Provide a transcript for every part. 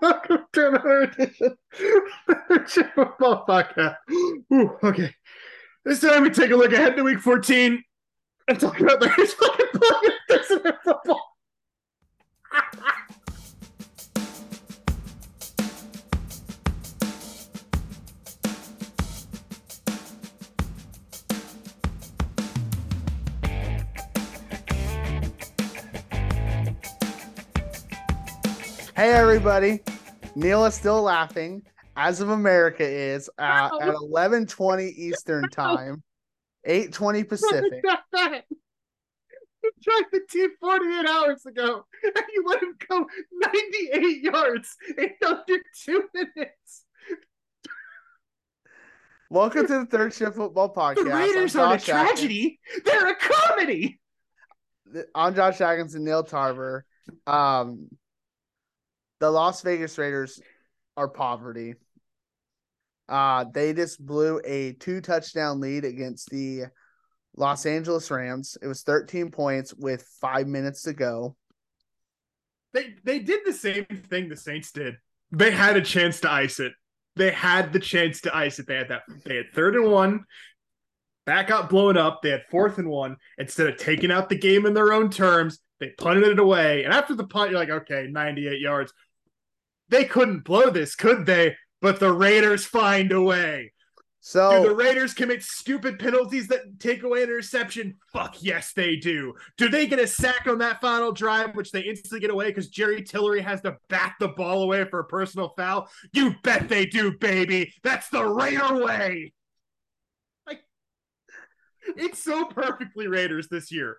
Welcome to another edition of Football Podcast. Ooh, okay. This time we take a look ahead to week 14 and talk about the fucking playing Thursday football. Hey everybody, Neil is still laughing, as of America is uh, at eleven twenty Eastern time, eight twenty Pacific. You tried the team 48 hours ago and you let him go 98 yards in under two minutes. Welcome to the Third Shift Football Podcast. The Raiders aren't a Atkins- tragedy, they're a comedy. I'm Josh Atkins and Neil Tarver. Um, the Las Vegas Raiders are poverty. Uh, they just blew a two touchdown lead against the Los Angeles Rams. It was 13 points with five minutes to go. They they did the same thing the Saints did. They had a chance to ice it. They had the chance to ice it. They had that. They had third and one. That got blown up. They had fourth and one. Instead of taking out the game in their own terms, they punted it away. And after the punt, you're like, okay, 98 yards. They couldn't blow this, could they? But the Raiders find a way. So Do the Raiders commit stupid penalties that take away an interception? Fuck yes, they do. Do they get a sack on that final drive, which they instantly get away because Jerry Tillery has to bat the ball away for a personal foul? You bet they do, baby. That's the Raider way. Like, it's so perfectly Raiders this year.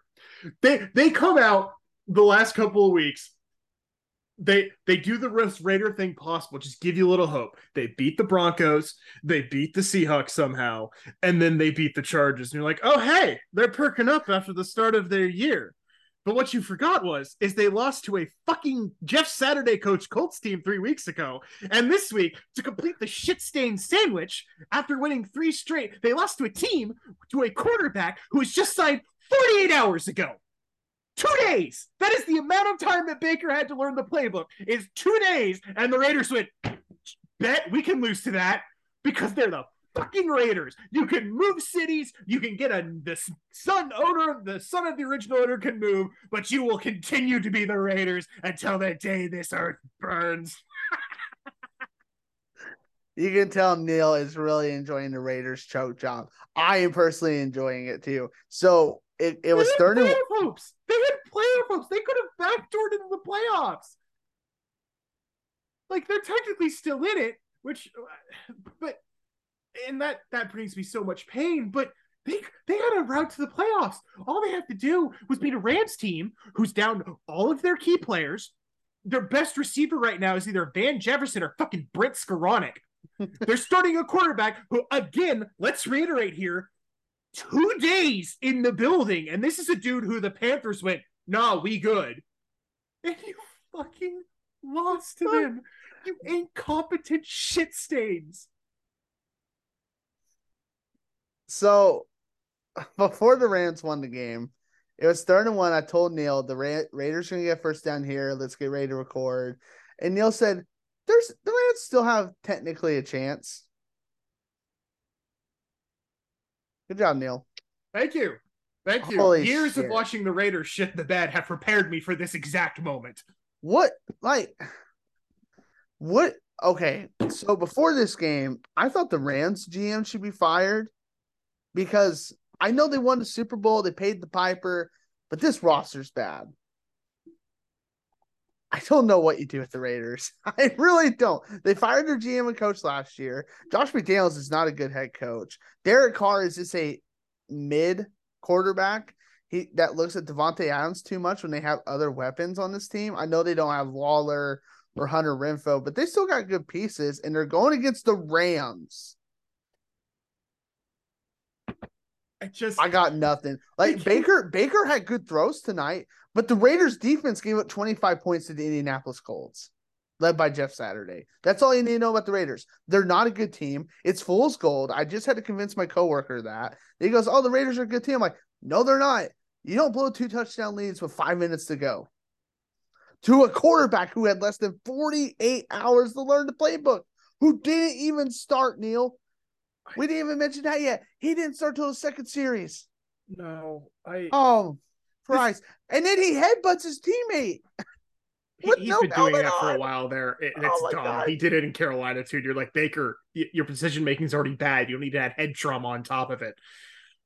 They they come out the last couple of weeks they they do the most Raider thing possible, just give you a little hope. They beat the Broncos, they beat the Seahawks somehow, and then they beat the Chargers. And you're like, oh hey, they're perking up after the start of their year. But what you forgot was is they lost to a fucking Jeff Saturday coach Colts team three weeks ago. And this week, to complete the shit stained sandwich, after winning three straight, they lost to a team to a quarterback who was just signed 48 hours ago. Two days. That is the amount of time that Baker had to learn the playbook. Is two days, and the Raiders went. Bet we can lose to that because they're the fucking Raiders. You can move cities. You can get a the son owner, the son of the original owner can move, but you will continue to be the Raiders until the day this earth burns. you can tell Neil is really enjoying the Raiders choke job. I am personally enjoying it too. So it, it was they had 30 playoff hopes. They had playoff hopes. They could have backdoored into the playoffs. Like they're technically still in it, which, but, and that that brings me so much pain. But they they had a route to the playoffs. All they have to do was beat a Rams team who's down all of their key players. Their best receiver right now is either Van Jefferson or fucking Brent Skowronek. They're starting a quarterback who, again, let's reiterate here, two days in the building, and this is a dude who the Panthers went, "Nah, we good," and you fucking lost to them. You incompetent shit stains. So before the Rams won the game, it was third and one. I told Neil the Ra- Raiders gonna get first down here. Let's get ready to record. And Neil said, "There's the Rams still have technically a chance." Good job, Neil. Thank you. Thank you. Holy Years shit. of watching the Raiders shit the bed have prepared me for this exact moment. What like what? Okay, so before this game, I thought the Rams GM should be fired because I know they won the Super Bowl, they paid the piper, but this roster's bad. I don't know what you do with the Raiders. I really don't. They fired their GM and coach last year. Josh McDaniels is not a good head coach. Derek Carr is just a mid quarterback. He that looks at Davante Adams too much when they have other weapons on this team. I know they don't have Waller or Hunter Renfrow, but they still got good pieces, and they're going against the Rams. I just I got nothing. Like Baker, Baker had good throws tonight, but the Raiders defense gave up 25 points to the Indianapolis Colts, led by Jeff Saturday. That's all you need to know about the Raiders. They're not a good team. It's fool's gold. I just had to convince my coworker that. He goes, Oh, the Raiders are a good team. I'm like, no, they're not. You don't blow two touchdown leads with five minutes to go. to a quarterback who had less than 48 hours to learn the playbook, who didn't even start, Neil. We didn't even mention that yet. He didn't start till the second series. No, I. Oh, Christ. And then he headbutts his teammate. He, has no been doing that for a while there. It, Oh it's my dumb. God. He did it in Carolina too. You're like Baker, your decision making is already bad. You don't need to add head trauma on top of it.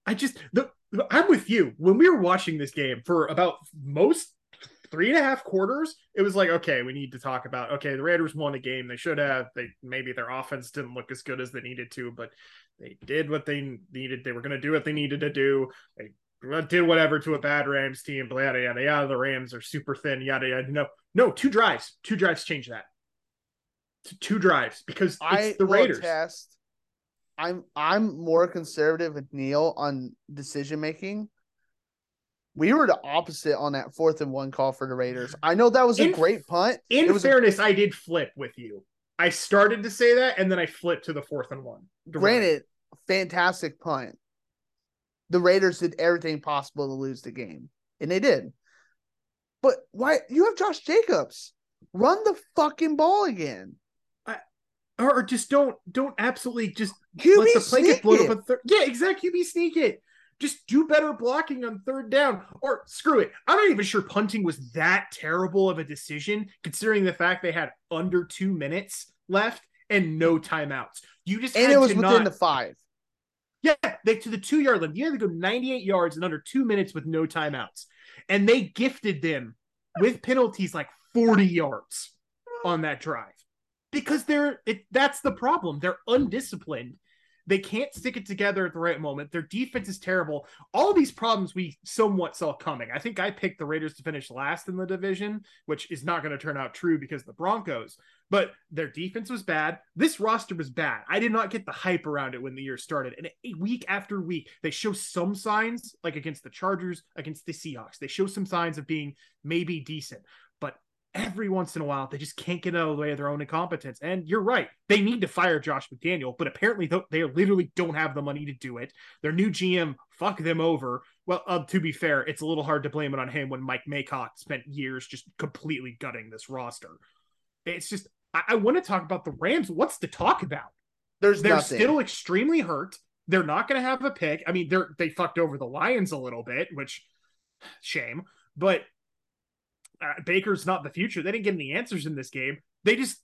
I just, the, I'm with you. When we were watching this game for about most three and a half quarters, it was like, okay, we need to talk about. Okay, the Raiders won a game. They should have. They maybe their offense didn't look as good as they needed to, but they did what they needed. They were going to do what they needed to do. They did whatever to a bad Rams team. Blah, yada yada yada. The Rams are super thin. Yada yada. No, no, two drives. Two drives change that. Two drives because it's I the Raiders. test. I'm I'm more conservative with Neil on decision making. We were the opposite on that fourth and one call for the Raiders. I know that was a In- great punt. In fairness, I did flip with you. I started to say that, and then I flipped to the fourth and one. Granted, fantastic punt. The Raiders did everything possible to lose the game, and they did. But why you have Josh Jacobs? Run the fucking ball again. or, or just don't don't absolutely just QB let the play get blown up. On third. Yeah, exactly. QB sneak it. Just do better blocking on third down, or screw it. I'm not even sure punting was that terrible of a decision, considering the fact they had under two minutes left and no timeouts. You just and it was within not, the five. Yeah, they to the two yard line. You had to go 98 yards in under two minutes with no timeouts. And they gifted them with penalties like 40 yards on that drive. Because they're it that's the problem. They're undisciplined. They can't stick it together at the right moment. Their defense is terrible. All these problems we somewhat saw coming. I think I picked the Raiders to finish last in the division, which is not going to turn out true because the Broncos. But their defense was bad. This roster was bad. I did not get the hype around it when the year started. And week after week, they show some signs, like against the Chargers, against the Seahawks. They show some signs of being maybe decent. Every once in a while, they just can't get out of the way of their own incompetence. And you're right. They need to fire Josh McDaniel, but apparently they literally don't have the money to do it. Their new GM fuck them over. Well, uh, to be fair, it's a little hard to blame it on him when Mike Mayock spent years just completely gutting this roster. It's just, I, I want to talk about the Rams. What's to talk about? There's They're nothing. still extremely hurt. They're not going to have a pick. I mean, they're they fucked over the Lions a little bit, which shame. But uh, Baker's not the future. They didn't get any answers in this game. They just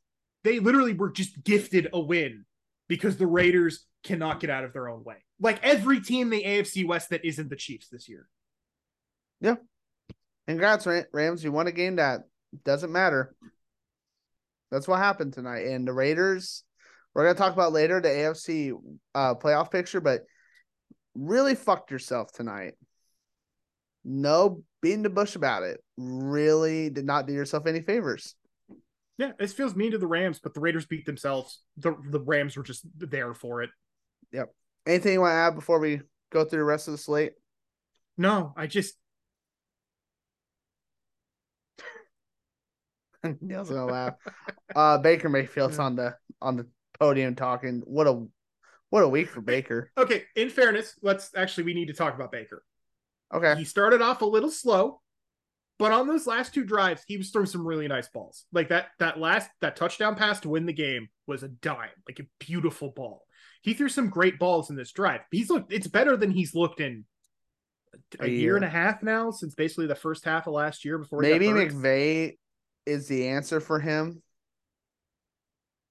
they literally were just gifted a win because the Raiders cannot get out of their own way. Like every team in the AFC West that isn't the Chiefs this year. Yeah. Congrats, Rams. You won a game that doesn't matter. That's what happened tonight. And the Raiders, we're going to talk about later the AFC uh, playoff picture, but really fucked yourself tonight. No beating the bush about it. Really did not do yourself any favors. Yeah, this feels mean to the Rams, but the Raiders beat themselves. The the Rams were just there for it. Yep. Anything you want to add before we go through the rest of the slate? No, I just Neil's gonna laugh. Uh, Baker Mayfield's on the on the podium talking. What a what a week for Baker. okay. In fairness, let's actually we need to talk about Baker. Okay, He started off a little slow, but on those last two drives, he was throwing some really nice balls. Like that that last that touchdown pass to win the game was a dime, like a beautiful ball. He threw some great balls in this drive. He's looked it's better than he's looked in a, A year. year. and a half now since basically the first half of last year before maybe. McVay is the answer for him.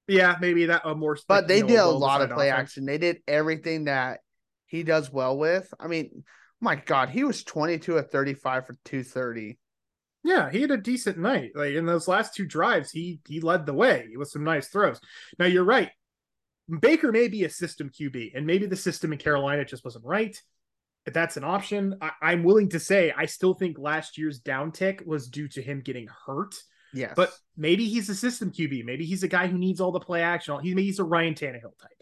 yeah, maybe that a more But like, they you know, did a lot of play offense. action. They did everything that he does well with. I mean, my God, he was 22 at 35 for 230. Yeah, he had a decent night. Like in those last two drives, he he led the way with some nice throws. Now you're right. Baker may be a system QB, and maybe the system in Carolina just wasn't right. If that's an option, I, I'm willing to say I still think last year's downtick was due to him getting hurt. Yes. But maybe he's a system QB. Maybe he's a guy who needs all the play action. He maybe he's a Ryan Tannehill type,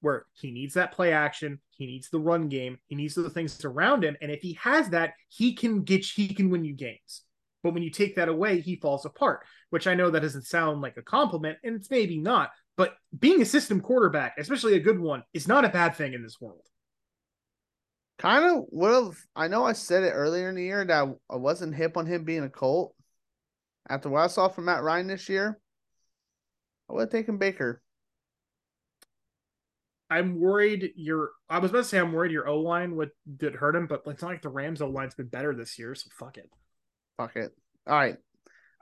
where he needs that play action, he needs the run game, he needs the things around him, and if he has that, he can get he can win you games. But when you take that away, he falls apart. Which I know that doesn't sound like a compliment, and it's maybe not. But being a system quarterback, especially a good one, is not a bad thing in this world. kind of would have. I know I said it earlier in the year that I wasn't hip on him being a Colt. After what I saw from Matt Ryan this year, I would have taken Baker. I'm worried your. I was about to say I'm worried your O line would did hurt him, but it's not like the Rams O line's been better this year, so fuck it. Fuck it. All right.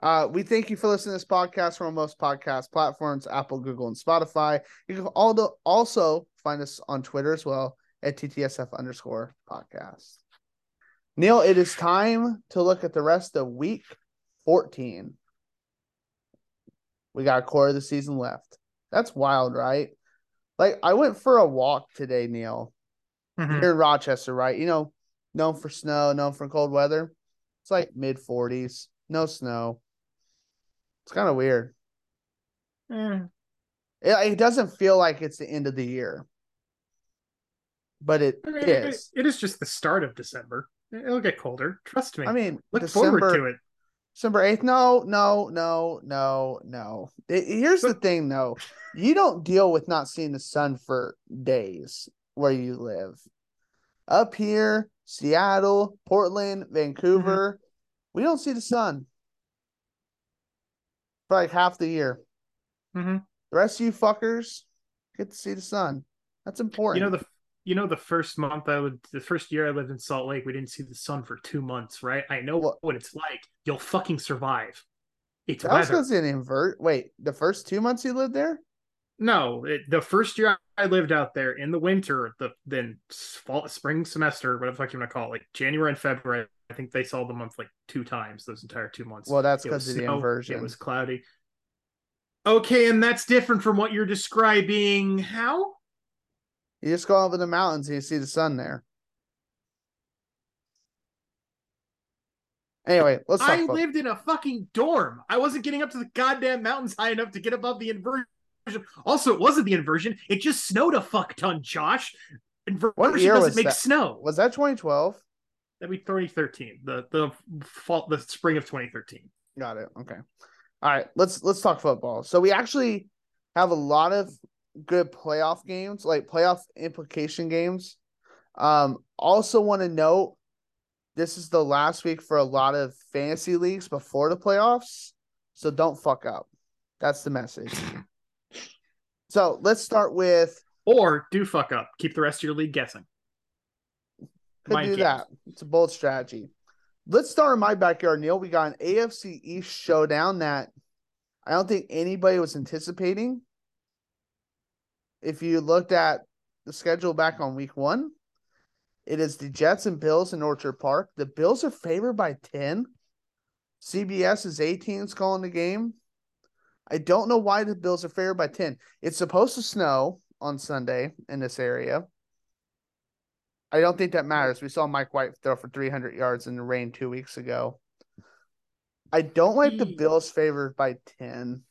Uh, we thank you for listening to this podcast from most podcast platforms, Apple, Google, and Spotify. You can also find us on Twitter as well at TTSF underscore podcast. Neil, it is time to look at the rest of week 14. We got a quarter of the season left. That's wild, right? Like I went for a walk today, Neil. Mm-hmm. Here in Rochester, right? You know, known for snow, known for cold weather. It's like mid 40s, no snow. It's kind of weird. Mm. It, it, doesn't feel like it's the end of the year, but it I mean, is. It, it is just the start of December. It'll get colder. Trust me. I mean, look December, forward to it. December 8th. No, no, no, no, no. It, here's the thing, though. You don't deal with not seeing the sun for days where you live. Up here, Seattle, Portland, Vancouver, mm-hmm. we don't see the sun for like half the year. Mm-hmm. The rest of you fuckers get to see the sun. That's important. You know the you know the first month I lived the first year I lived in Salt Lake, we didn't see the sun for two months, right? I know what, what it's like. You'll fucking survive. It's that weather. was an invert. Wait, the first two months you lived there? No, it, the first year I lived out there in the winter, the then fall, spring semester, whatever the fuck you want to call it, like January and February. I think they saw the month like two times those entire two months. Well, that's because of the inversion. It was cloudy. Okay, and that's different from what you're describing. How? You just go in the mountains and you see the sun there. Anyway, let's. I lived in a fucking dorm. I wasn't getting up to the goddamn mountains high enough to get above the inversion. Also, it wasn't the inversion. It just snowed a fuck ton, Josh. Inversion what year doesn't make that? snow. Was that 2012? That'd be 2013. The the fall the spring of 2013. Got it. Okay. All right. Let's let's talk football. So we actually have a lot of good playoff games, like playoff implication games. Um, also want to note this is the last week for a lot of fantasy leagues before the playoffs. So don't fuck up. That's the message. so let's start with or do fuck up. Keep the rest of your league guessing. Could Mind do games. that. It's a bold strategy. Let's start in my backyard, Neil. We got an AFC East showdown that I don't think anybody was anticipating if you looked at the schedule back on week one, it is the Jets and Bills in Orchard Park. The Bills are favored by 10. CBS is 18 is calling the game. I don't know why the Bills are favored by 10. It's supposed to snow on Sunday in this area. I don't think that matters. We saw Mike White throw for 300 yards in the rain two weeks ago. I don't like the Bills favored by 10.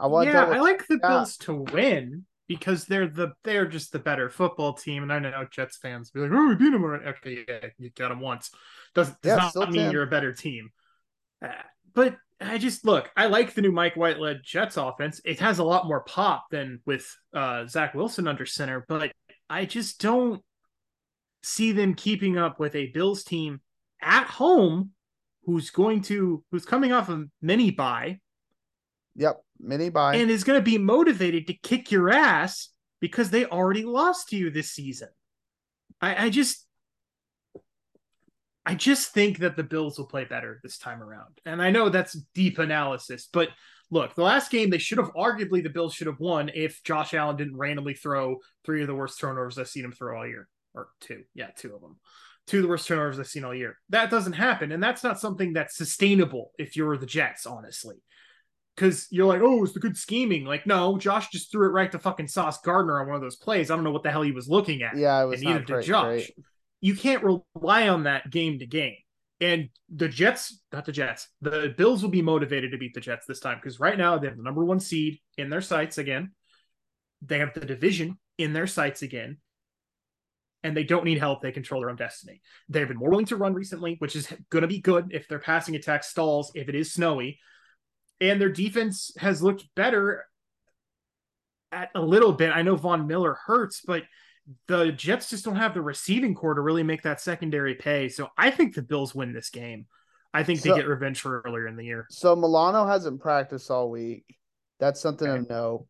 I want. Yeah, I like the Bills to win because they're the they're just the better football team, and I know Jets fans be like, "Oh, we beat them already." Okay, yeah, you got them once. Does does yeah, not mean 10. you're a better team. Uh, but I just look. I like the new Mike White led Jets offense. It has a lot more pop than with uh, Zach Wilson under center, but I just don't see them keeping up with a Bills team at home who's going to who's coming off a mini bye. Yep mini bye and is going to be motivated to kick your ass because they already lost to you this season. I, I just I just think that the Bills will play better this time around. And I know that's deep analysis, but look, the last game they should have arguably the Bills should have won if Josh Allen didn't randomly throw three of the worst turnovers I've seen him throw all year. Or two. Yeah, two of them. Two of the worst turnovers I've seen all year. That doesn't happen. And that's not something that's sustainable if you're the Jets, honestly because you're like, oh, it's the good scheming. Like, no, Josh just threw it right to fucking Sauce Gardner on one of those plays. I don't know what the hell he was looking at. Yeah, it was and neither did Josh. Great. You can't rely on that game to game. And the Jets, not the Jets, the Bills will be motivated to beat the Jets this time because right now they have the number one seed in their sights again. They have the division in their sights again. And they don't need help. They control their own destiny. They've been more willing to run recently, which is going to be good if their passing attack stalls, if it is snowy and their defense has looked better at a little bit. I know Von Miller hurts, but the Jets just don't have the receiving core to really make that secondary pay. So I think the Bills win this game. I think So- they get revenge for earlier in the year. So Milano hasn't practiced all week. That's something Okay. of note.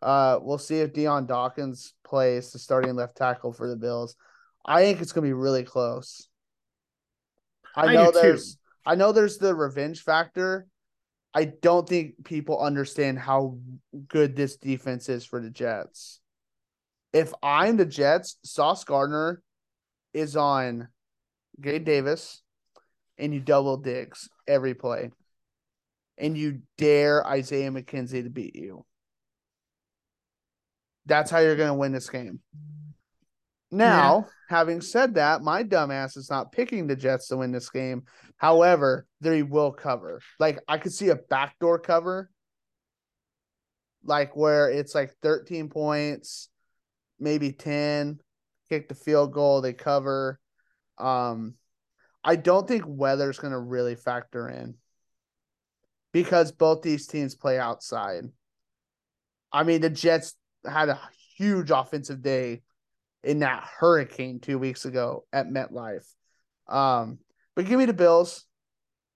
Uh, we'll see if Dion Dawkins plays the starting left tackle for the Bills. I think it's gonna be really close. I, I know do too. there's I know there's the revenge factor. I don't think people understand how good this defense is for the Jets. If I'm the Jets, Sauce Gardner is on Gabe Davis and you double Diggs every play. And you dare Isaiah McKenzie to beat you. That's how you're going to win this game. Now, having said that, my dumbass is not picking the Jets to win this game. However, they will cover. Like I could see a backdoor cover, like where it's like 13 points, maybe 10, kick the field goal, they cover. Um, I don't think weather's going to really factor in because both these teams play outside. I mean, the Jets had a huge offensive day in that hurricane two weeks ago at MetLife. Um, but give me the Bills.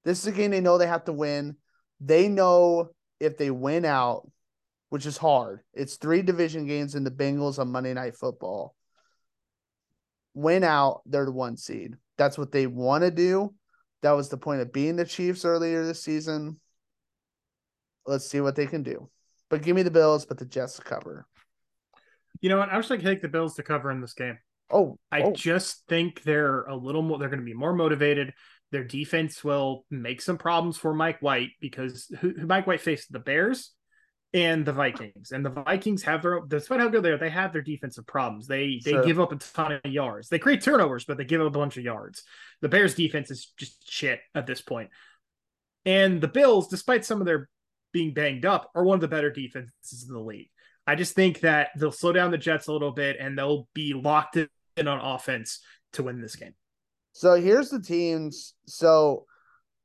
This is a game they know they have to win. They know if they win out, which is hard. It's three division games in the Bengals on Monday Night Football. Win out, they're the one seed. That's what they want to do. That was the point of being the Chiefs earlier this season. Let's see what they can do. But give me the Bills, but the Jets cover. You know what? I'm just going to take the Bills to cover in this game. Oh, I oh. just think they're a little more. They're going to be more motivated. Their defense will make some problems for Mike White because who, who Mike White faced the Bears and the Vikings, and the Vikings have their. Despite how good they are, they have their defensive problems. They they give up a ton of yards. They create turnovers, but they give up a bunch of yards. The Bears defense is just shit at this point. And the Bills, despite some of their being banged up, are one of the better defenses in the league. I just think that they'll slow down the Jets a little bit and they'll be locked in on offense to win this game. So here's the teams. So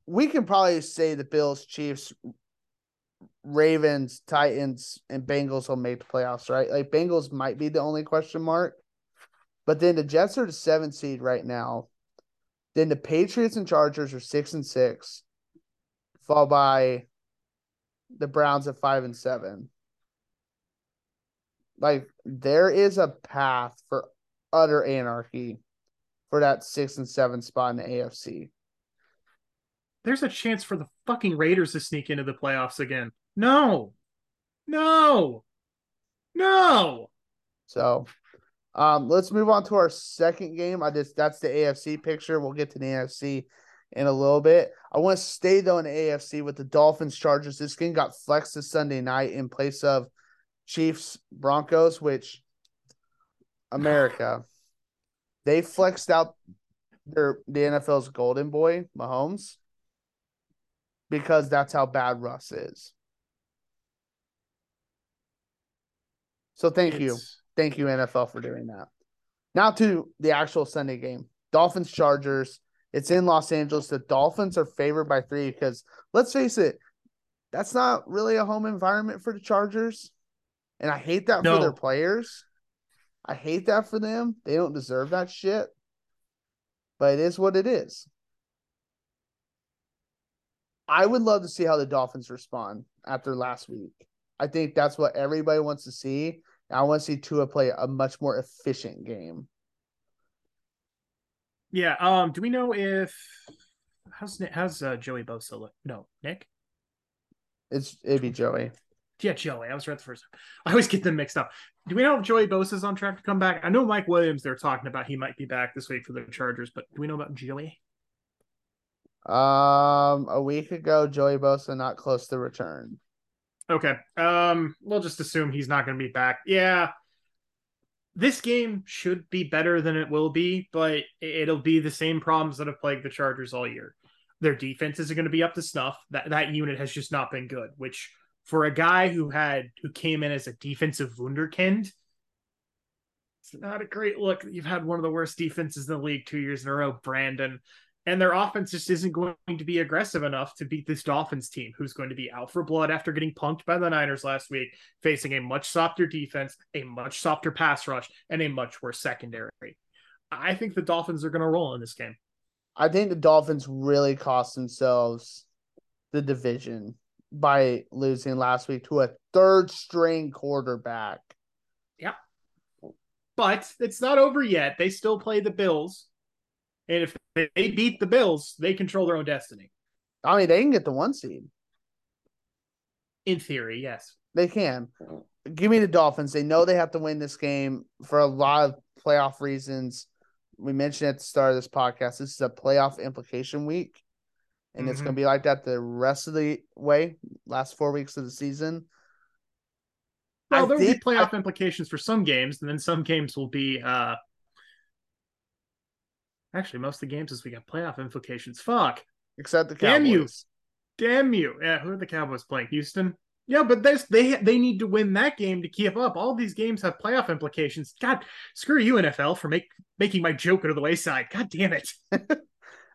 we can probably say the Bills, Chiefs, Ravens, Titans, and Bengals will make the playoffs, right? Like Bengals might be the only question mark. But then the Jets are the seventh seed right now. Then the Patriots and Chargers are six and six, followed by the Browns at five and seven. Like there is a path for utter anarchy for that six and seven spot in the AFC. There's a chance for the fucking Raiders to sneak into the playoffs again. No. No. No. So um let's move on to our second game. I just that's the AFC picture. We'll get to the NFC in a little bit. I want to stay though in the AFC with the Dolphins Chargers. This game got flexed to Sunday night in place of Chiefs Broncos, which America they flexed out their the NFL's golden boy, Mahomes, because that's how bad Russ is. So thank you. Thank you, NFL, for doing that. Now to the actual Sunday game Dolphins Chargers. It's in Los Angeles. The Dolphins are favored by three because let's face it, that's not really a home environment for the Chargers. And I hate that for their players. I hate that for them. They don't deserve that shit. But it is what it is. I would love to see how the Dolphins respond after last week. I think that's what everybody wants to see. I want to see Tua play a much more efficient game. Yeah. Um. Do we know if how's how's uh, Joey Bosa look? No, Nick. It's it'd be Joey. Yeah, Joey. I was right the first time. I always get them mixed up. Do we know if Joey Bosa is on track to come back? I know Mike Williams. They're talking about he might be back this week for the Chargers, but do we know about Joey? Um, a week ago, Joey Bosa not close to return. Okay. Um, we'll just assume he's not going to be back. Yeah. This game should be better than it will be, but it'll be the same problems that have plagued the Chargers all year. Their defense isn't going to be up to snuff. That that unit has just not been good, which for a guy who had who came in as a defensive wunderkind, it's not a great look. You've had one of the worst defenses in the league two years in a row, Brandon and their offense just isn't going to be aggressive enough to beat this Dolphins team, who's going to be out for blood after getting punked by the Niners last week, facing a much softer defense, a much softer pass rush, and a much worse secondary. I think the Dolphins are going to roll in this game. I think the Dolphins really cost themselves the division by losing last week to a third string quarterback. Yep. But it's not over yet. They still play the Bills. And if they beat the Bills, they control their own destiny. I mean, they can get the one seed. In theory, yes. They can. Give me the Dolphins. They know they have to win this game for a lot of playoff reasons. We mentioned at the start of this podcast, this is a playoff implication week. And it's going to be like that the rest of the way, last four weeks of the season. Well, I there will be playoff implications for some games, and then some games will be. uh Actually, most of the games is we got playoff implications. Fuck. Except the Cowboys. Damn you. Damn you. Yeah, who are the Cowboys playing? Houston? Yeah, but there's they they need to win that game to keep up. All these games have playoff implications. God, screw you, NFL, for make making my joke go to the wayside. God damn it.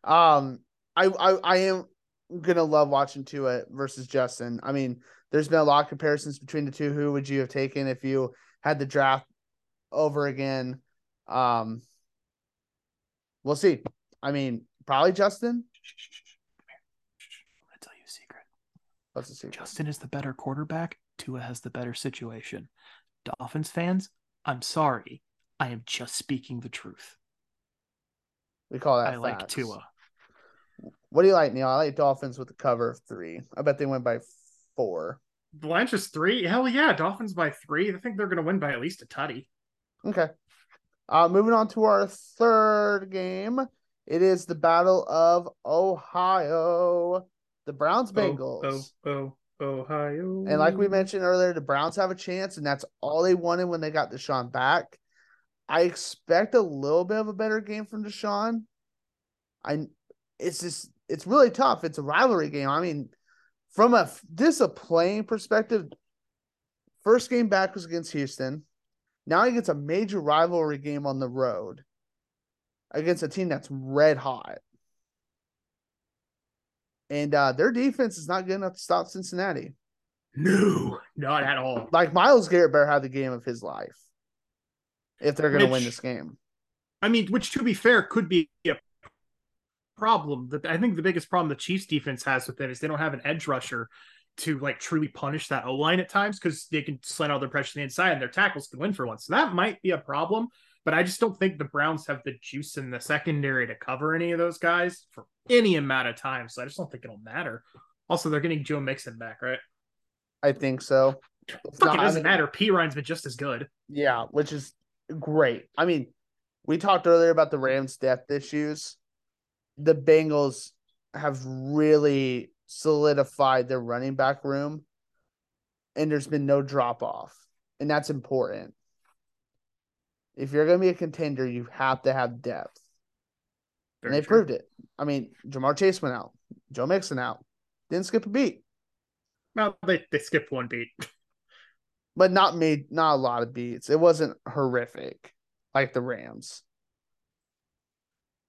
Um, I, I I am gonna love watching Tua versus Justin. I mean, there's been a lot of comparisons between the two. Who would you have taken if you had the draft over again? Um, we'll see. I mean, probably Justin. I'm gonna tell you a secret. What's the secret? Justin is the better quarterback. Tua has the better situation. Dolphins fans, I'm sorry. I am just speaking the truth. We call that. I like. Tua. What do you like, Neil? I like Dolphins with the cover of three. I bet they went by four. The line's just three. Hell yeah, Dolphins by three. I think they're gonna win by at least a tutty. Okay. Uh, moving on to our third game. It is the Battle of Ohio. The Browns Bengals. Oh, oh, oh, Ohio. And like we mentioned earlier, the Browns have a chance, and that's all they wanted when they got Deshaun back. I expect a little bit of a better game from Deshaun. I it's just it's really tough. It's a rivalry game. I mean, from a this a playing perspective, first game back was against Houston. Now he gets a major rivalry game on the road against a team that's red hot. And uh, their defense is not good enough to stop Cincinnati. no, not at all. Like Myles Garrett better have the game of his life if they're going to win this game. I mean, which to be fair could be a problem. That I think the biggest problem the Chiefs defense has with them is they don't have an edge rusher to like truly punish that O line at times because they can slant all their pressure to the inside and their tackles can win for once. So that might be a problem. But I just don't think the Browns have the juice in the secondary to cover any of those guys for any amount of time. So I just don't think it'll matter. Also, they're getting Joe Mixon back, right? I think so. It's Fuck, not- it doesn't mean- matter. Perine's been just as good. Yeah, which is great. I mean, we talked earlier about the Rams' depth issues. The Bengals have really solidified their running back room, and there's been no drop off, and that's important. If you're going to be a contender, you have to have depth, and they true. proved it. I mean, Ja'Marr Chase went out, Joe Mixon out, didn't skip a beat, Well, they, they skipped one beat. but not made not a lot of beats. It wasn't horrific like the Rams.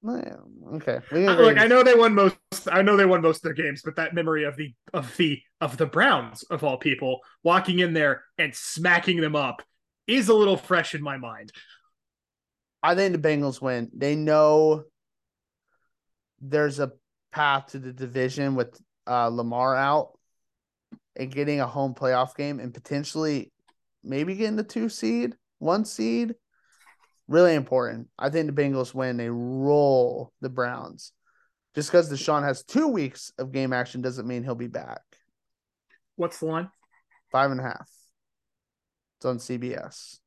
Man, okay. We can I know they won most. I know they won most of their games, but that memory of the of the of the Browns of all people walking in there and smacking them up is a little fresh in my mind. I think the Bengals win. They know there's a path to the division with uh, Lamar out and getting a home playoff game and potentially maybe getting the two seed, one seed. Really important. I think the Bengals win. They roll the Browns. Just because Deshaun has two weeks of game action doesn't mean he'll be back. What's the line? Five and a half. It's on CBS.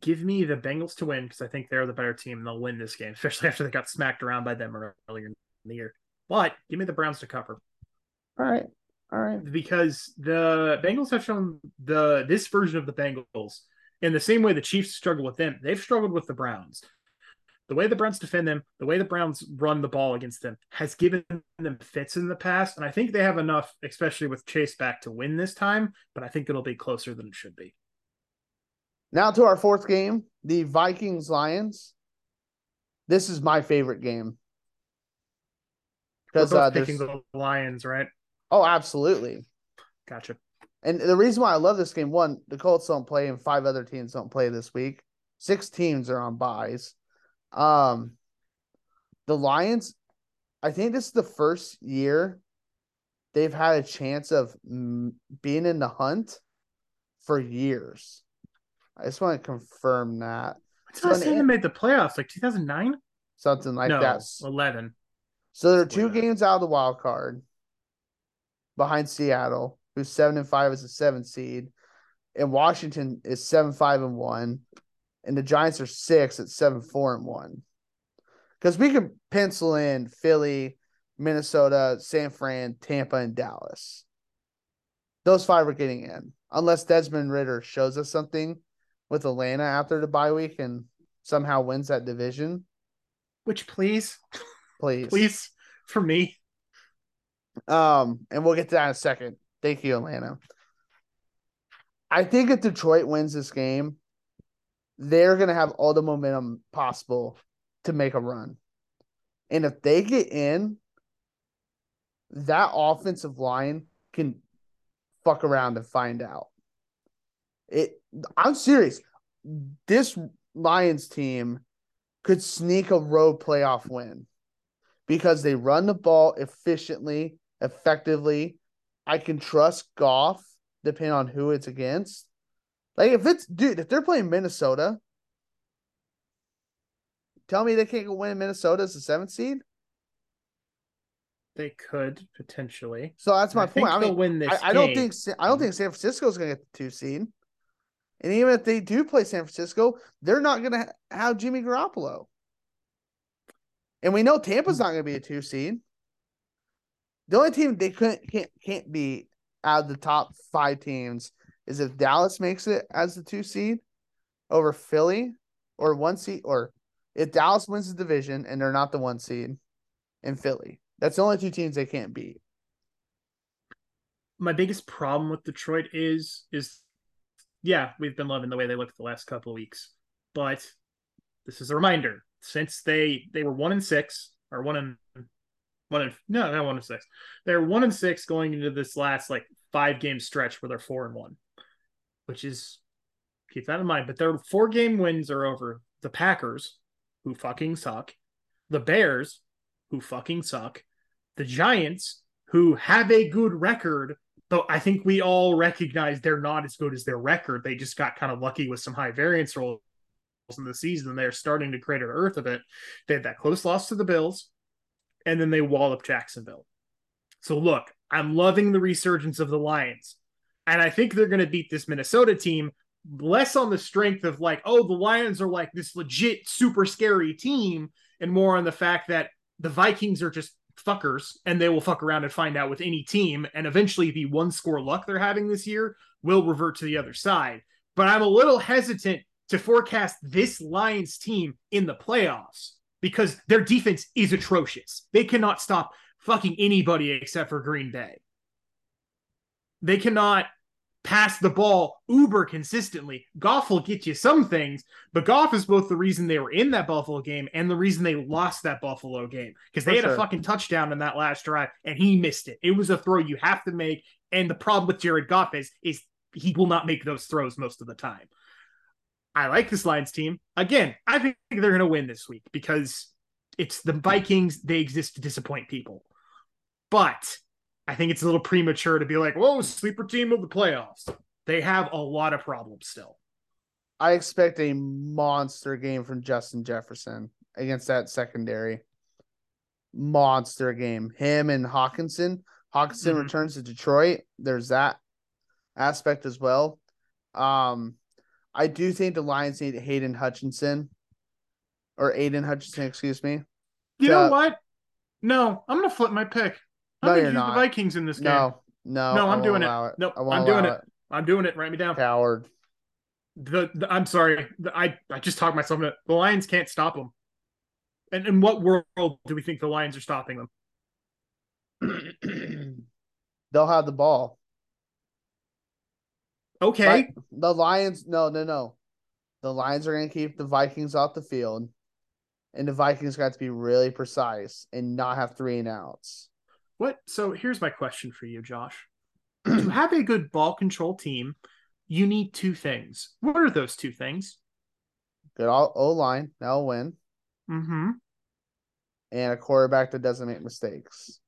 Give me the Bengals to win because I think they're the better team and they'll win this game, especially after they got smacked around by them earlier in the year. But give me the Browns to cover All right. All right. because the Bengals have shown the this version of the Bengals in the same way the Chiefs struggle with them. They've struggled with the Browns. The way the Browns defend them, the way the Browns run the ball against them, has given them fits in the past, and I think they have enough, especially with Chase back, to win this time. But I think it'll be closer than it should be. Now to our fourth game, the Vikings Lions. This is my favorite game because uh, picking the Lions, right? oh, absolutely. Gotcha. And the reason why I love this game, one, the Colts don't play, and five other teams don't play this week. Six teams are on buys. Um, the Lions I think this is the first year they've had a chance of being in the hunt for years. I just want to confirm that. What's the last time they made the playoffs? Like 2009? Something like no, that. 11. So they're two games out of the wild card behind Seattle, who's seven and five as a seven seed, and Washington is seven five and one, and the Giants are six at seven four and one. Because we can pencil in Philly, Minnesota, San Fran, Tampa, and Dallas. Those five are getting in, unless Desmond Ridder shows us something with Atlanta after the bye week and somehow wins that division. Which, please, Please, please, for me. Um, and we'll get to that in a second. Thank you, Atlanta. I think if Detroit wins this game, they're gonna have all the momentum possible to make a run. And if they get in, that offensive line can fuck around and find out. It I'm serious. This Lions team could sneak a road playoff win because they run the ball efficiently, effectively. I can trust Goff depending on who it's against. Like if it's dude, if they're playing Minnesota, tell me they can't go win Minnesota as a seventh seed. They could potentially. So that's my I point. I mean, win this. I, I don't think I don't think San Francisco is gonna get the two seed. And even if they do play San Francisco, they're not gonna have Jimmy Garoppolo. And we know Tampa's hmm. not gonna be a two seed. The only team they couldn't can't can't be out of the top five teams is if Dallas makes it as the two seed over Philly or one seed, or if Dallas wins the division and they're not the one seed in Philly. That's the only two teams they can't beat. my biggest problem with Detroit is is yeah, we've been loving the way they look the last couple weeks. But this is a reminder. Since they they were one and six or one and one and no, not one and six. They're one and six going into this last like five game stretch where they're four and one. Which is keep that in mind. But their four game wins are over the Packers, who fucking suck, the Bears, who fucking suck, the Giants, who have a good record, though I think we all recognize they're not as good as their record. They just got kind of lucky with some high variance rolls in the season. They're starting to create an earth of it. They had that close loss to the Bills, and then they wallop Jacksonville. So look, I'm loving the resurgence of the Lions. And I think they're going to beat this Minnesota team less on the strength of like, oh, the Lions are like this legit super scary team, and more on the fact that the Vikings are just fuckers and they will fuck around and find out with any team. And eventually, the one score luck they're having this year will revert to the other side. But I'm a little hesitant to forecast this Lions team in the playoffs because their defense is atrocious. They cannot stop fucking anybody except for Green Bay. They cannot pass the ball uber consistently. Goff will get you some things, but Goff is both the reason they were in that Buffalo game and the reason they lost that Buffalo game because they For had sure. a fucking touchdown in that last drive and he missed it. It was a throw you have to make, and the problem with Jared Goff is is he will not make those throws most of the time. I like this Lions team. Again, I think they're going to win this week because it's the Vikings. They exist to disappoint people. But I think it's a little premature to be like, whoa, sleeper team of the playoffs. They have a lot of problems still. I expect a monster game from Justin Jefferson against that secondary. Monster game. Him and Hockenson. Hockenson Mhm. returns to Detroit. There's that aspect as well. Um, I do think the Lions need Hayden Hutchinson or Aidan Hutchinson, excuse me. You Yeah. know what? No, I'm going to flip my pick. I'm No, to you're use not. the Vikings in this game. No, no, No, I'm doing it. allow Nope, I won't I'm doing allow it. I'm doing it. Write me down. Coward. The, the I'm sorry. The, I I just talked myself into. The Lions can't stop them. And in what world do we think the Lions are stopping them? They'll have the ball. Okay. But the Lions, no, no, no. The Lions are going to keep the Vikings off the field, and the Vikings got to be really precise and not have three and outs. What? So here's my question for you, Josh. to have a good ball control team, you need two things. What are those two things? Good O line, that'll win. Mm-hmm. and a quarterback that doesn't make mistakes.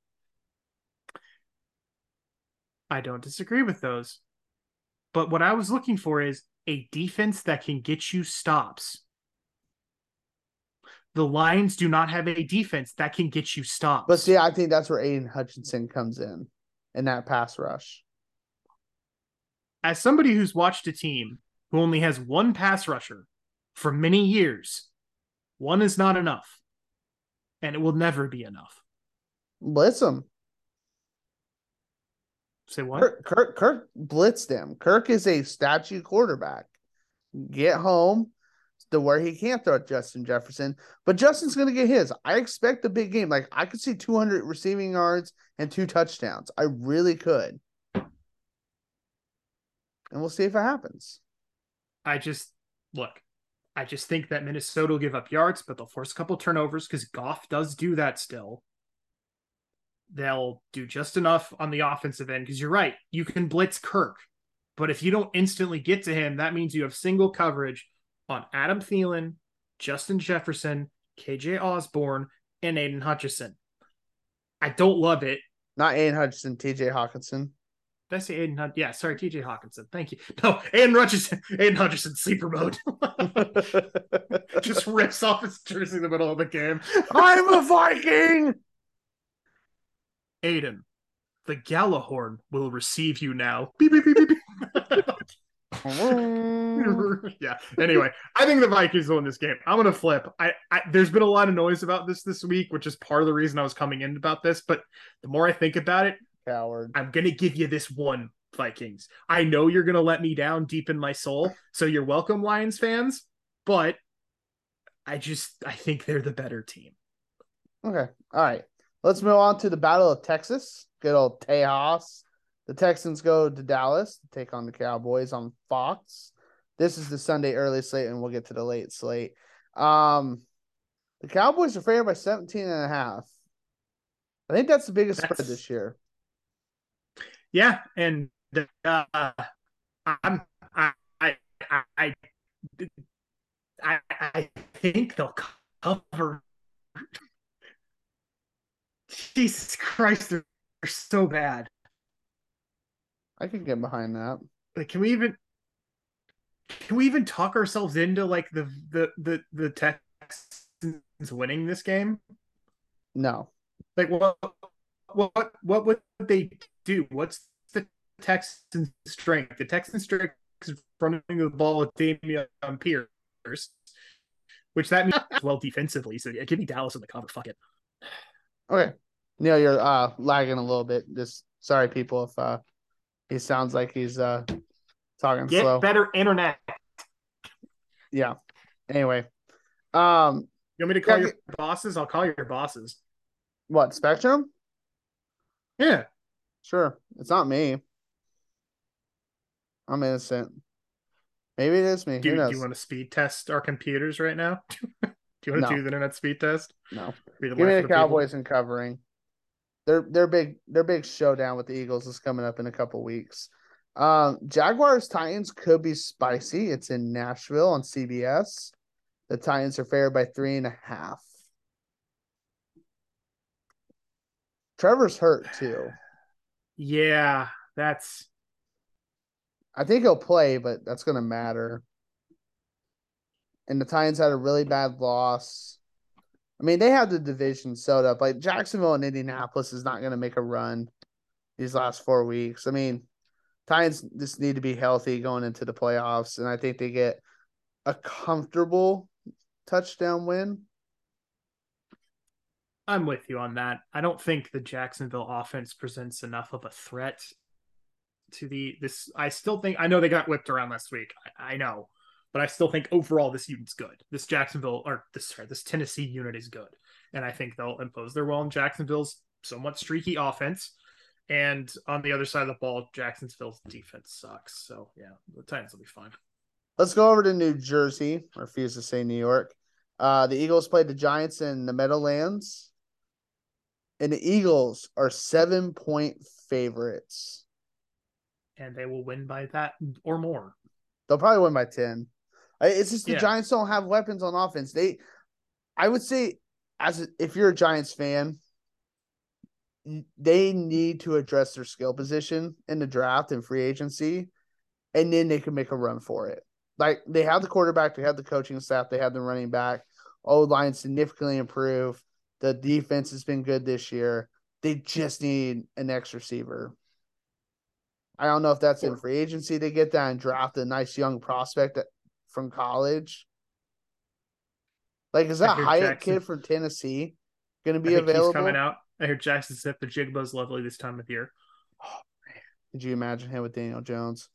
I don't disagree with those. But what I was looking for is a defense that can get you stops. The Lions do not have a defense that can get you stops. But see, I think that's where Aidan Hutchinson comes in in that pass rush. As somebody who's watched a team who only has one pass rusher for many years, one is not enough. And it will never be enough. Blitz him. Say what? Kirk, Kirk, Kirk blitzed him. Kirk is a statue quarterback. Get home to where he can't throw at Justin Jefferson, but Justin's going to get his. I expect a big game. Like I could see 200 receiving yards and two touchdowns. I really could. And we'll see if it happens. I just look, I just think that Minnesota will give up yards, but they'll force a couple turnovers because Goff does do that still. They'll do just enough on the offensive end because you're right. You can blitz Kirk, but if you don't instantly get to him, that means you have single coverage on Adam Thielen, Justin Jefferson, KJ Osborn, and Aidan Hutchinson. I don't love it. Not Aidan Hutchinson, TJ Hockenson. Did I say Aidan Hutchinson? Yeah, sorry, TJ Hockenson. Thank you. No, Aidan Hutchinson, Aidan Hutchinson, sleeper mode. Just rips off his jersey in the middle of the game. I'm a Viking. Aidan, the Gjallarhorn will receive you now. Beep, beep, beep, beep, beep. yeah. Anyway, I think the Vikings will win this game. I'm gonna flip. I, I, there's been a lot of noise about this this week, which is part of the reason I was coming in about this. But the more I think about it, Coward. I'm gonna give you this one Vikings. I know you're gonna let me down deep in my soul, so you're welcome, Lions fans. But I just I think they're the better team. Okay. All right. Let's move on to the Battle of Texas. Good old Tejas. The Texans go to Dallas to take on the Cowboys on Fox. This is the Sunday early slate, and we'll get to the late slate. Um, the Cowboys are favored by 17 and a half. I think that's the biggest That's- spread this year. Yeah, and uh, I'm I I I I, I think they'll cover. Jesus Christ, they're, they're so bad. I can get behind that. Like, can we even can we even talk ourselves into like the the the the Texans winning this game? No. Like, what what what would they do? What's the Texans' strength? The Texans' strength is running the ball with Dameon Pierce, which that means well defensively. So yeah, give me Dallas in the cover. Fuck it. Okay. Neil, you're uh lagging a little bit. Just sorry, people, if uh he sounds like he's uh talking Get slow. better internet. Yeah. Anyway. Um You want me to call Yeah, your bosses? I'll call your bosses. what, Spectrum? Yeah. Sure. It's not me. I'm innocent. Maybe it is me. Do, Who do knows? you want to speed test our computers right now? do you want to No. do the internet speed test? No. The Give me the people? Cowboys in covering. Their their big their big showdown with the Eagles is coming up in a couple weeks. Um, Jaguars Titans could be spicy. It's in Nashville on CBS. The Titans are favored by three and a half. Trevor's hurt too. Yeah, that's I think he'll play, but that's going to matter. And the Titans had a really bad loss. I mean, they have the division sewed up. Like Jacksonville and Indianapolis is not going to make a run these last four weeks. I mean, Titans just need to be healthy going into the playoffs, and I think they get a comfortable touchdown win. I'm with you on that. I don't think the Jacksonville offense presents enough of a threat to the this. I still think I know they got whipped around last week. I, I know, but I still think overall this unit's good. This Jacksonville or this sorry, this Tennessee unit is good, and I think they'll impose their will on Jacksonville's somewhat streaky offense. And on the other side of the ball, Jacksonville's defense sucks. So yeah, the Titans will be fine. Let's go over to New Jersey. I refuse to say New York. Uh, the Eagles played the Giants in the Meadowlands. And the Eagles are seven point favorites. And they will win by that or more. They'll probably win by 10. It's just the Yeah. Giants don't have weapons on offense. They, I would say, as a, if you're a Giants fan, they need to address their skill position in the draft and free agency, and then they can make a run for it. Like they have the quarterback, they have the coaching staff, they have the running back. O line significantly improved. The defense has been good this year. They just need an X receiver. I don't know if that's in free agency to get that and draft a nice young prospect from college. Like, is that Hyatt Jackson. kid from Tennessee going to be available? coming out. I heard Jaxon Smith-Njigba's lovely this time of year. Oh, man. Could you imagine him with Daniel Jones?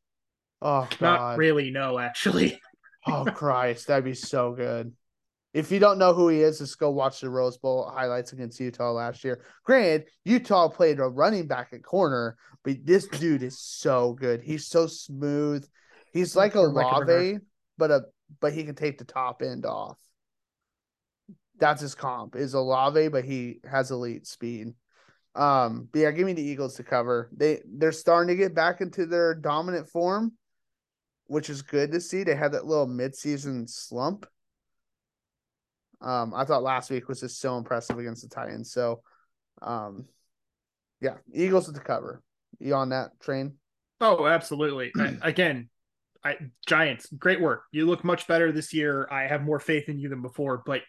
Oh, God. Not really, no, actually. oh, Christ. That'd be so good. If you don't know who he is, just go watch the Rose Bowl highlights against Utah last year. Granted, Utah played a running back at corner, but this dude is so good. He's so smooth. He's like a Olave, but a but he can take the top end off. That's his comp is Olave, but he has elite speed. Um, but yeah, give me the Eagles to cover. They they're starting to get back into their dominant form, which is good to see. They had that little midseason slump um, I thought last week was just so impressive against the Titans. So, um, yeah, Eagles with the cover. You on that train? Oh, absolutely. Again, I, Giants, great work. You look much better this year. I have more faith in you than before, but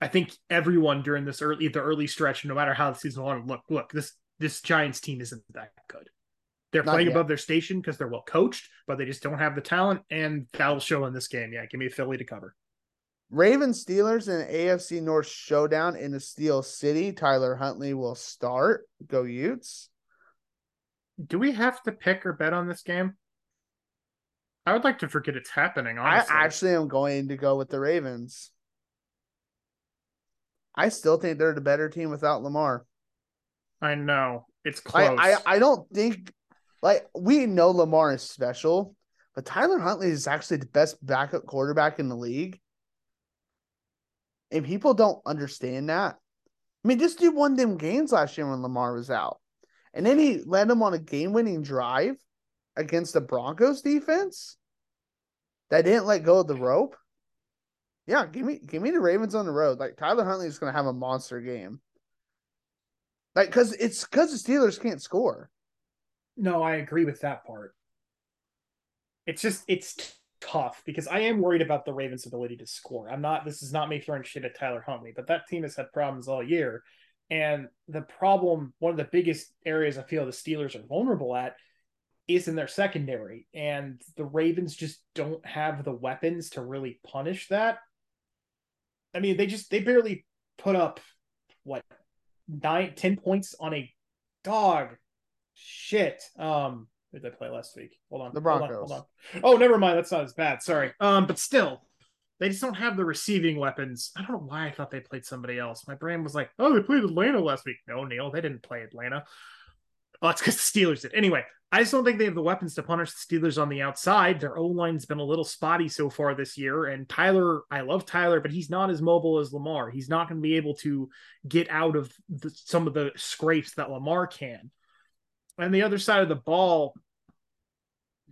I think everyone during this early the early stretch, no matter how the season long, look, look, this this Giants team isn't that good. They're Not playing yet. above their station because they're well coached, but they just don't have the talent, and that'll show in this game. Yeah, give me Philly to cover. Ravens Steelers in AFC North showdown in the Steel City. Tyler Huntley will start. Go Utes. Do we have to pick or bet on this game? I would like to forget it's happening. Honestly. I actually am going to go with the Ravens. I still think they're the better team without Lamar. I know it's close. I, I, I don't think like we know Lamar is special, but Tyler Huntley is actually the best backup quarterback in the league. And people don't understand that. I mean, this dude won them games last year when Lamar was out. And then he led them on a game winning drive against the Broncos defense that didn't let go of the rope. Yeah, give me give me the Ravens on the road. Like Tyler Huntley is gonna have a monster game. Like cause it's cause the Steelers can't score. No, I agree with that part. It's just it's tough because I am worried about the Ravens' ability to score. I'm not. This is not me throwing shit at Tyler Huntley, but that team has had problems all year. And the problem, one of the biggest areas I feel the Steelers are vulnerable at, is in their secondary, and the Ravens just don't have the weapons to really punish that. I mean, they just they barely put up what nine, ten points on a dog shit. Um, who did they play last week? Hold on. The Broncos. Hold on, hold on. Oh, never mind. That's not as bad. Sorry. Um, but still, they just don't have the receiving weapons. I don't know why I thought they played somebody else. My brain was like, oh, they played Atlanta last week. No, Neil, they didn't play Atlanta. Oh, it's because the Steelers did. Anyway, I just don't think they have the weapons to punish the Steelers on the outside. Their O line's been a little spotty so far this year. And Tyler, I love Tyler, but he's not as mobile as Lamar. He's not going to be able to get out of the, some of the scrapes that Lamar can. And the other side of the ball,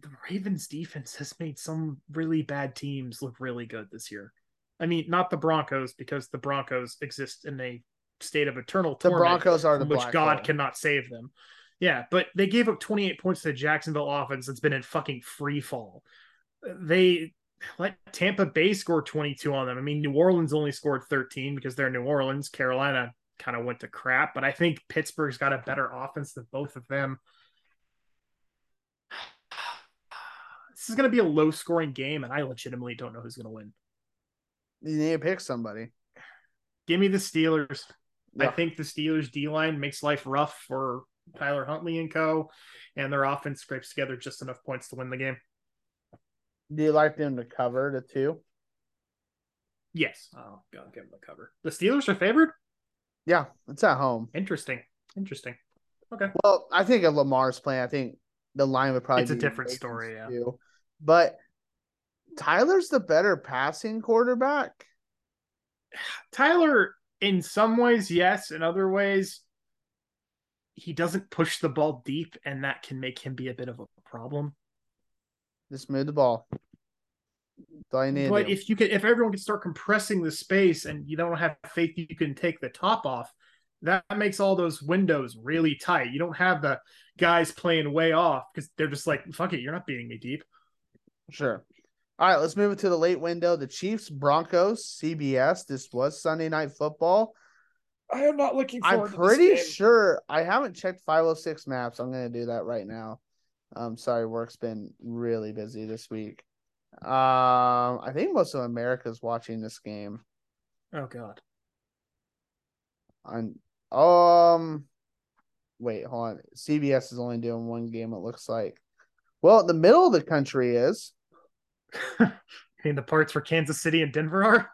the Ravens defense has made some really bad teams look really good this year. I mean, not the Broncos because the Broncos exist in a state of eternal torment. the Broncos are the which God hole. cannot save them. Yeah, but they gave up 28 points to the Jacksonville offense that's been in fucking free fall. They let Tampa Bay score 22 on them. I mean, New Orleans only scored 13 because they're New Orleans. Carolina kind of went to crap, but I think Pittsburgh's got a better offense than both of them. This is going to be a low scoring game, and I legitimately don't know who's going to win. You need to pick somebody. Give me the Steelers. Yeah. I think the Steelers D line makes life rough for Tyler Huntley and co, and their offense scrapes together just enough points to win the game. Do you like them to cover the two? Yes. Oh, God, give them the cover. The Steelers are favored? Yeah, it's at home. Interesting. Interesting. Okay. Well, I think if Lamar's playing, I think the line would probably it's a different story. Yeah. Too. But Tyler's the better passing quarterback. Tyler, in some ways, yes. In other ways, he doesn't push the ball deep, and that can make him be a bit of a problem. Just move the ball. That's all you need. But if you can, if everyone can start compressing the space and you don't have faith you can take the top off, that makes all those windows really tight. You don't have the guys playing way off because they're just like, fuck it, you're not beating me deep. Sure. All right, let's move it to the late window. The Chiefs, Broncos, CBS. This was Sunday night football. I am not looking I'm pretty sure I haven't checked 506 maps. I'm gonna do that right now. Um, sorry, work's been really busy this week. Um, I think most of America's watching this game. Oh god. On um, wait, hold on. CBS is only doing one game. It looks like. Well, the middle of the country is I mean the parts where Kansas City and Denver are.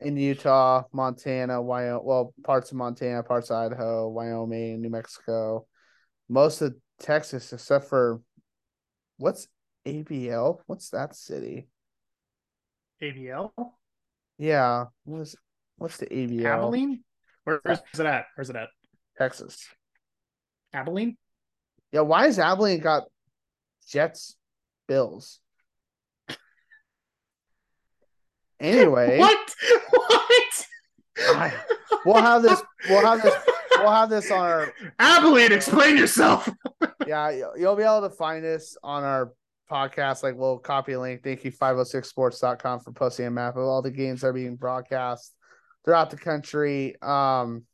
In Utah, Montana, Wyoming. Well, parts of Montana, parts of Idaho, Wyoming, New Mexico, most of Texas, except for what's ABL? What's that city? ABL? Yeah, what's what's the ABL? Abilene? Where, where's it at? Where's it at? Texas. Abilene? Yeah, why has Abilene got Jets Bills? Anyway, What? What? I- we'll have this. We'll have this. We'll have this on our. Abilene, explain yourself. Yeah, you'll- be able to find this on our podcast. Like we'll copy a link. Thank you 506sports.com for posting a map of all the games that are being broadcast throughout the country. Um,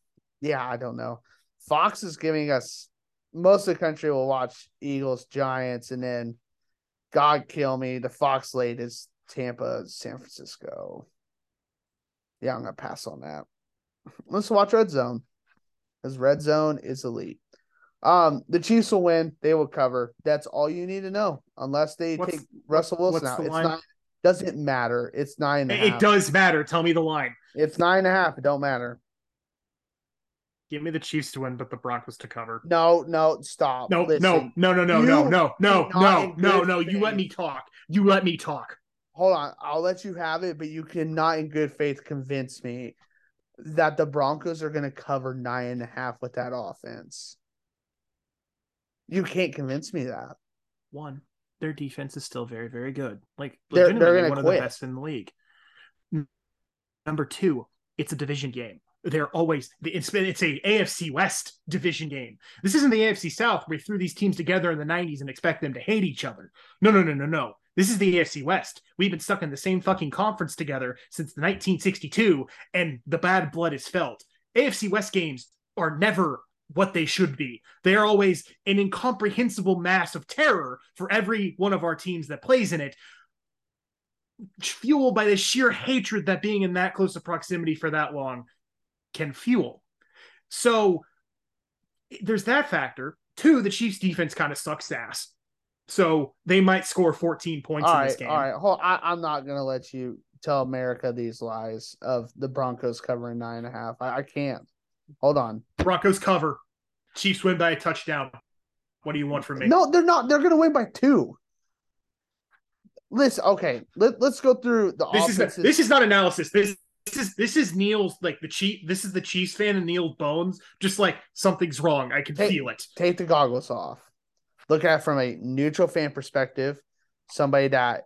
yeah, I don't know. Fox is giving us most of the country will watch Eagles, Giants, and then God kill me. The Fox late is Tampa, San Francisco. Yeah, I'm gonna pass on that. Let's watch Red Zone. Because Red Zone is elite. Um, the Chiefs will win. They will cover. That's all you need to know. Unless they What's- take Russell Wilson out, it's line? not. Doesn't matter. It's nine It half. does matter. Tell me the line. It's nine and a half. It don't matter. Give me the Chiefs to win, but the Broncos to cover. No, no, stop. No, Listen, no, no, no, no, you no, no, no, no, no, no. You let me talk. You let me talk. Hold on. I'll let you have it, but you cannot, in good faith, convince me that the Broncos are going to cover nine and a half with that offense. You can't convince me that. One, their defense is still very, very good. Like They're- they're one of the best in the league. Number two, it's a division game. They're always it's it's a AFC West division game. This isn't the AFC South where we threw these teams together in the '90s and expect them to hate each other. No, no, no, no, no. This is the AFC West. We've been stuck in the same fucking conference together since 1962, and the bad blood is felt. AFC West games are never what they should be. They are always an incomprehensible mass of terror for every one of our teams that plays in it, fueled by the sheer hatred that being in that close of proximity for that long can fuel. So there's that factor. Two, the Chiefs defense kind of sucks ass. So they might score 14 points All in this right, game. all right. Hold, I, I'm not going to let you tell America these lies of the Broncos covering nine and a half. I, I can't. Hold on. Broncos cover. Chiefs win by a touchdown. What do you want from me? No, they're not. They're going to win by two. Listen, okay. Let, let's go through the this is this is not analysis. This this is this is Neil's like the Chief. This is the Chiefs fan and Neil's bones. Just like something's wrong. I can Hey. feel it. take the goggles off. Look at it from a neutral fan perspective, somebody that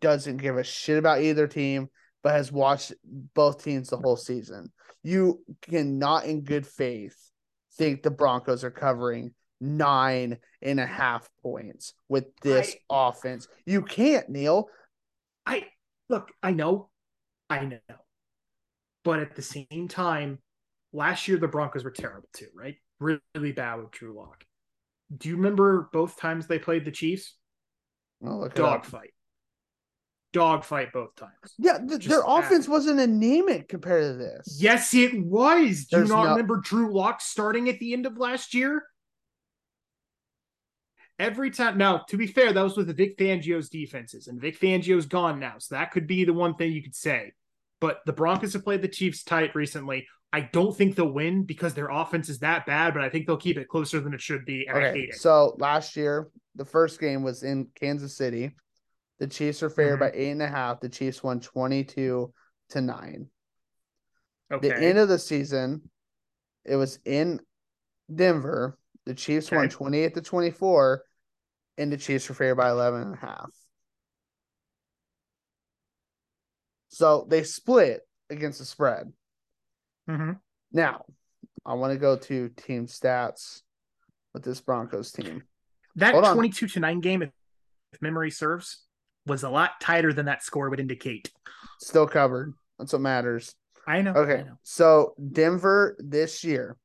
doesn't give a shit about either team, but has watched both teams the whole season. You cannot, in good faith, think the Broncos are covering nine and a half points with this offense. You can't, Neil. I look. I know. I know. But at the same time, last year the Broncos were terrible too. Right? Really bad with Drew Lock. Do you remember both times they played the Chiefs? Well, look it up. Dogfight. Dogfight both times. Yeah, th- their bad. offense wasn't anemic compared to this. Yes, it was. Do you not no- remember Drew Lock starting at the end of last year? Every time. Now, to be fair, that was with the Vic Fangio's defenses, and Vic Fangio's gone now, so that could be the one thing you could say. But the Broncos have played the Chiefs tight recently. I don't think they'll win because their offense is that bad, but I think they'll keep it closer than it should be, and I hate Okay, it. so last year, the first game was in Kansas City. The Chiefs were favored Mhm. by eight and a half. The Chiefs won 22 to nine. okay. The end of the season, it was in Denver. The Chiefs won 28 to 24, and the Chiefs were favored by 11 and a half. So they split against the spread. Mm-hmm. Now, I want to go to team stats with this Broncos team. That Hold on. 22 to 9 game, if if memory serves, was a lot tighter than that score would indicate. Still covered. That's what matters. I know. Okay. I know. So Denver this year,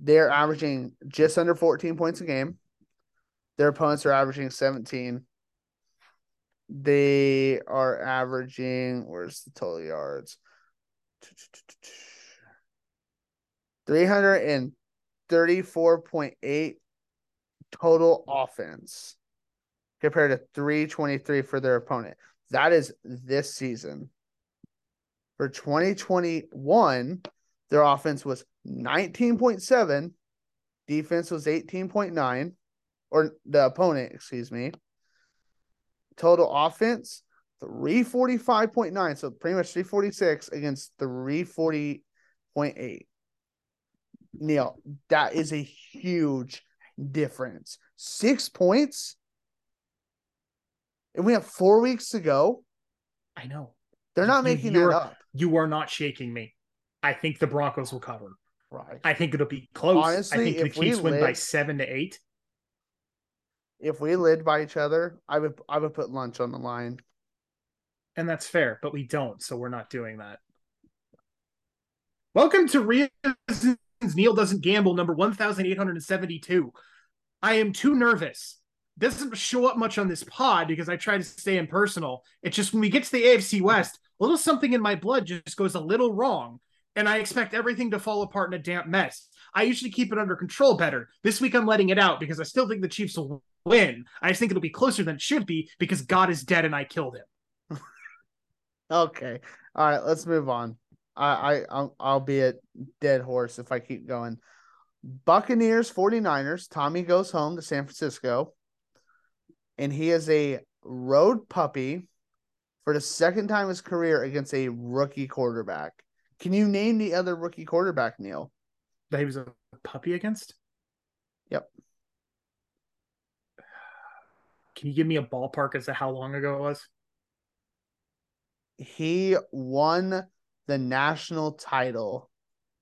they're averaging just under 14 points a game. Their opponents are averaging 17. They are averaging, where's the total yards? 334.8 total offense compared to 323 for their opponent. That is this season. For 2021, their offense was 19.7, defense was 18.9, or the opponent, excuse me. Total offense 345.9, so pretty much 346 against 340.8. Neil, that is a huge difference. Six points. And we have four weeks to go. I know. They're not making that you're- up. You are not shaking me. I think the Broncos will cover. Right. I think it'll be close. Honestly, I think the Chiefs win by seven to eight. If we lived by each other, I would I would put lunch on the line. and that's fair, but we don't, so we're not doing that. Welcome to Reasons Neil Doesn't Gamble, number 1872. I am too nervous. Doesn't show up much on this pod because I try to stay impersonal. It's just when we get to the AFC West, a little something in my blood just goes a little wrong, and I expect everything to fall apart in a damp mess. I usually keep it under control better. This week I'm letting it out because I still think the Chiefs will win. I just think it'll be closer than it should be because God is dead and I killed him. Okay. All right, let's move on. I, I I'll, I'll be a dead horse if I keep going. Buccaneers 49ers. Tommy goes home to San Francisco. And he is a road puppy for the second time in his career against a rookie quarterback. Can you name the other rookie quarterback, Neil? That he was a puppy against? Yep. Can you give me a ballpark as to how long ago it was? He won the national title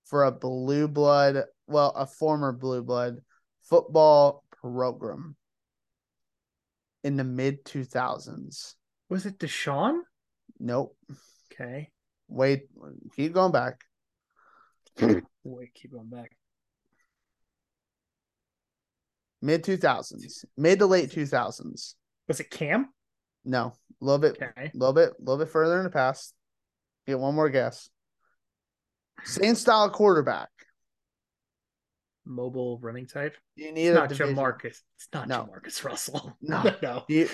for a blue blood, well, a former blue blood football program in the mid 2000s. Was it Deshaun? Nope. Okay. Wait, keep going back. Wait, keep going back. Mid 2000s, mid to late 2000s. Was it Cam? No, a little bit, Okay. a little bit, a little bit further in the past. Get one more guess. Same style quarterback. Mobile running type. You need It's a not division. Jamarcus. It's not No. Jamarcus Russell. No. no. You,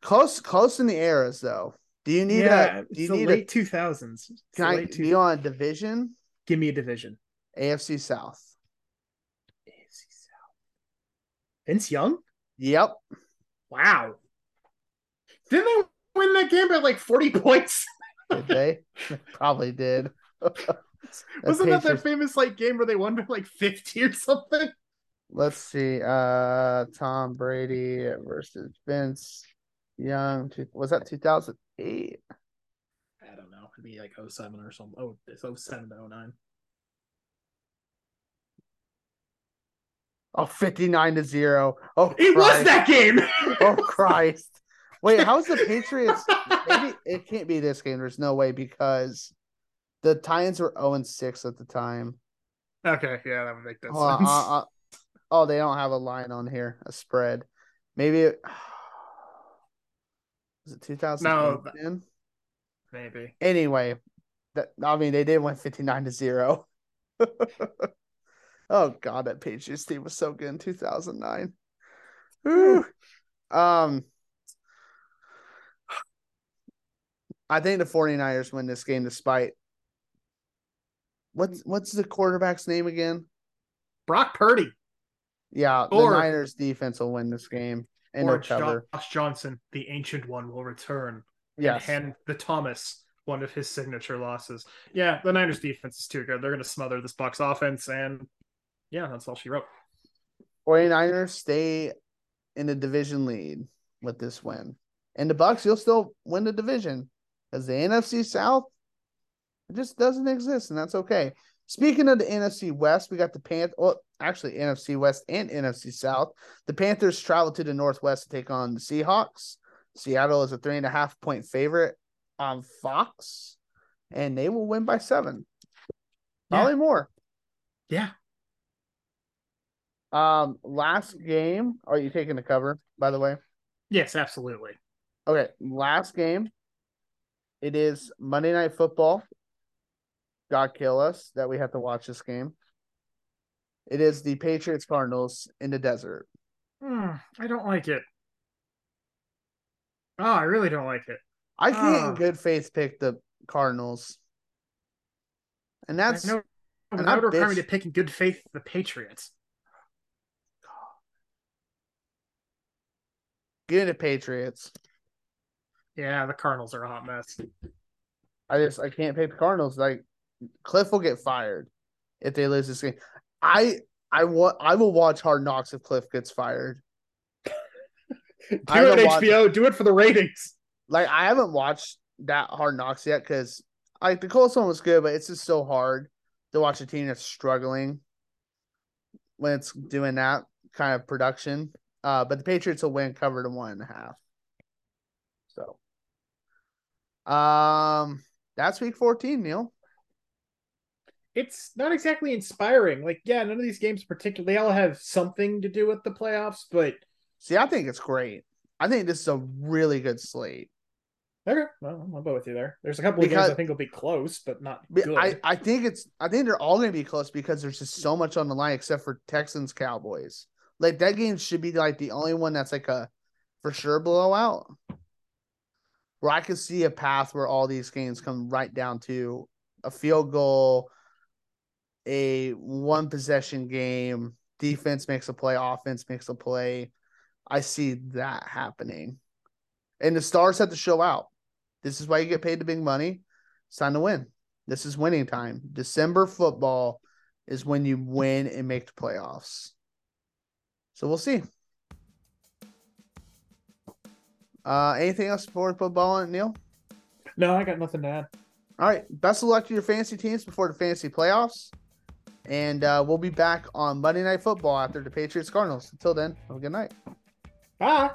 close, close in the eras though. Do you need yeah, a? Do you need late two thousands. Can I do you want a division? Give me a division. AFC South. AFC South. Vince Young? Yep. Wow. Didn't they win that game by like 40 points? Did they? Probably did. Wasn't that that Patriots- famous like game where they won by like 50 or something? Let's see. Uh, Tom Brady versus Vince Young. Was that 2008? I don't know. It'd be like 07 or something. Oh, it's 07 to 09. Oh, 59 to 0. Oh, It was that game. Oh, Christ. Wait, how's the Patriots? Maybe it can't be this game. There's no way because the Titans were 0 6 at the time. okay, yeah, that would make that Hold on, sense. uh, uh, oh, they don't have a line on here, a spread. Maybe it was it 2010? Maybe. Anyway, that I mean they did win 59 to 0. oh god, that Patriots team was so good in 2009. Whew. Um I think the 49ers win this game despite what's what's the quarterback's name again? Brock Purdy Yeah, the Or- Niners defense will win this game and or. Josh Johnson, the ancient one, will return Yes. and hand the Thomas one of his signature losses. Yeah, the Niners defense is too good. They're going to smother this Bucks offense, and yeah, that's all she wrote. 49ers stay in the division lead with this win. And the Bucks, you'll still win the division. Because the NFC South it just doesn't exist, and that's okay. Speaking of the NFC West, we got the Panthers. Well, actually, NFC West and NFC South. The Panthers travel to the Northwest to take on the Seahawks. Seattle is a three and a half point favorite on Fox, and they will win by seven. Probably Yeah. more. Yeah. Um, last game. Are you taking the cover? By the way. Yes, absolutely. Okay, last game. It is Monday Night Football. God kill us that we have to watch this game. It is the Patriots Cardinals in the desert. Hmm, I don't like it. Oh, I really don't like it. I can't Ah. in good faith pick the Cardinals. And that's I know, and that that would require me to pick in good faith the Patriots. give it to Patriots. Yeah, the Cardinals are a hot mess. I just I can't pick the Cardinals. Like Cliff will get fired if they lose this game. I I want I will watch Hard Knocks if Cliff gets fired. Do I it don't on want- HBO. Do it for the ratings. like I haven't watched that Hard Knocks yet because like the Colts one was good, but it's just so hard to watch a team that's struggling when it's doing that kind of production. Uh, but the Patriots will win cover to one and a half. So, um, that's week fourteen, Neil. It's not exactly inspiring. Like, yeah, none of these games particularly. They all have something to do with the playoffs, but See, I think it's great. I think this is a really good slate. okay. Well, I'm go with you there. There's a couple of games I think will be close, but not good. I, I think it's I think they're all gonna be close because there's just so much on the line except for Texans Cowboys. Like that game should be like the only one that's like a for sure blowout. Where I could see a path where all these games come right down to a field goal, a one possession game, defense makes a play, offense makes a play. I see that happening. And the stars have to show out. This is why you get paid the big money. It's time to win. This is winning time. December football is when you win and make the playoffs. So we'll see. Uh, anything else for football, Neil? no, I got nothing to add. All right. Best of luck to your fantasy teams before the fantasy playoffs. And uh, we'll be back on Monday Night Football after the Patriots Cardinals. Until then, have a good night. Bye.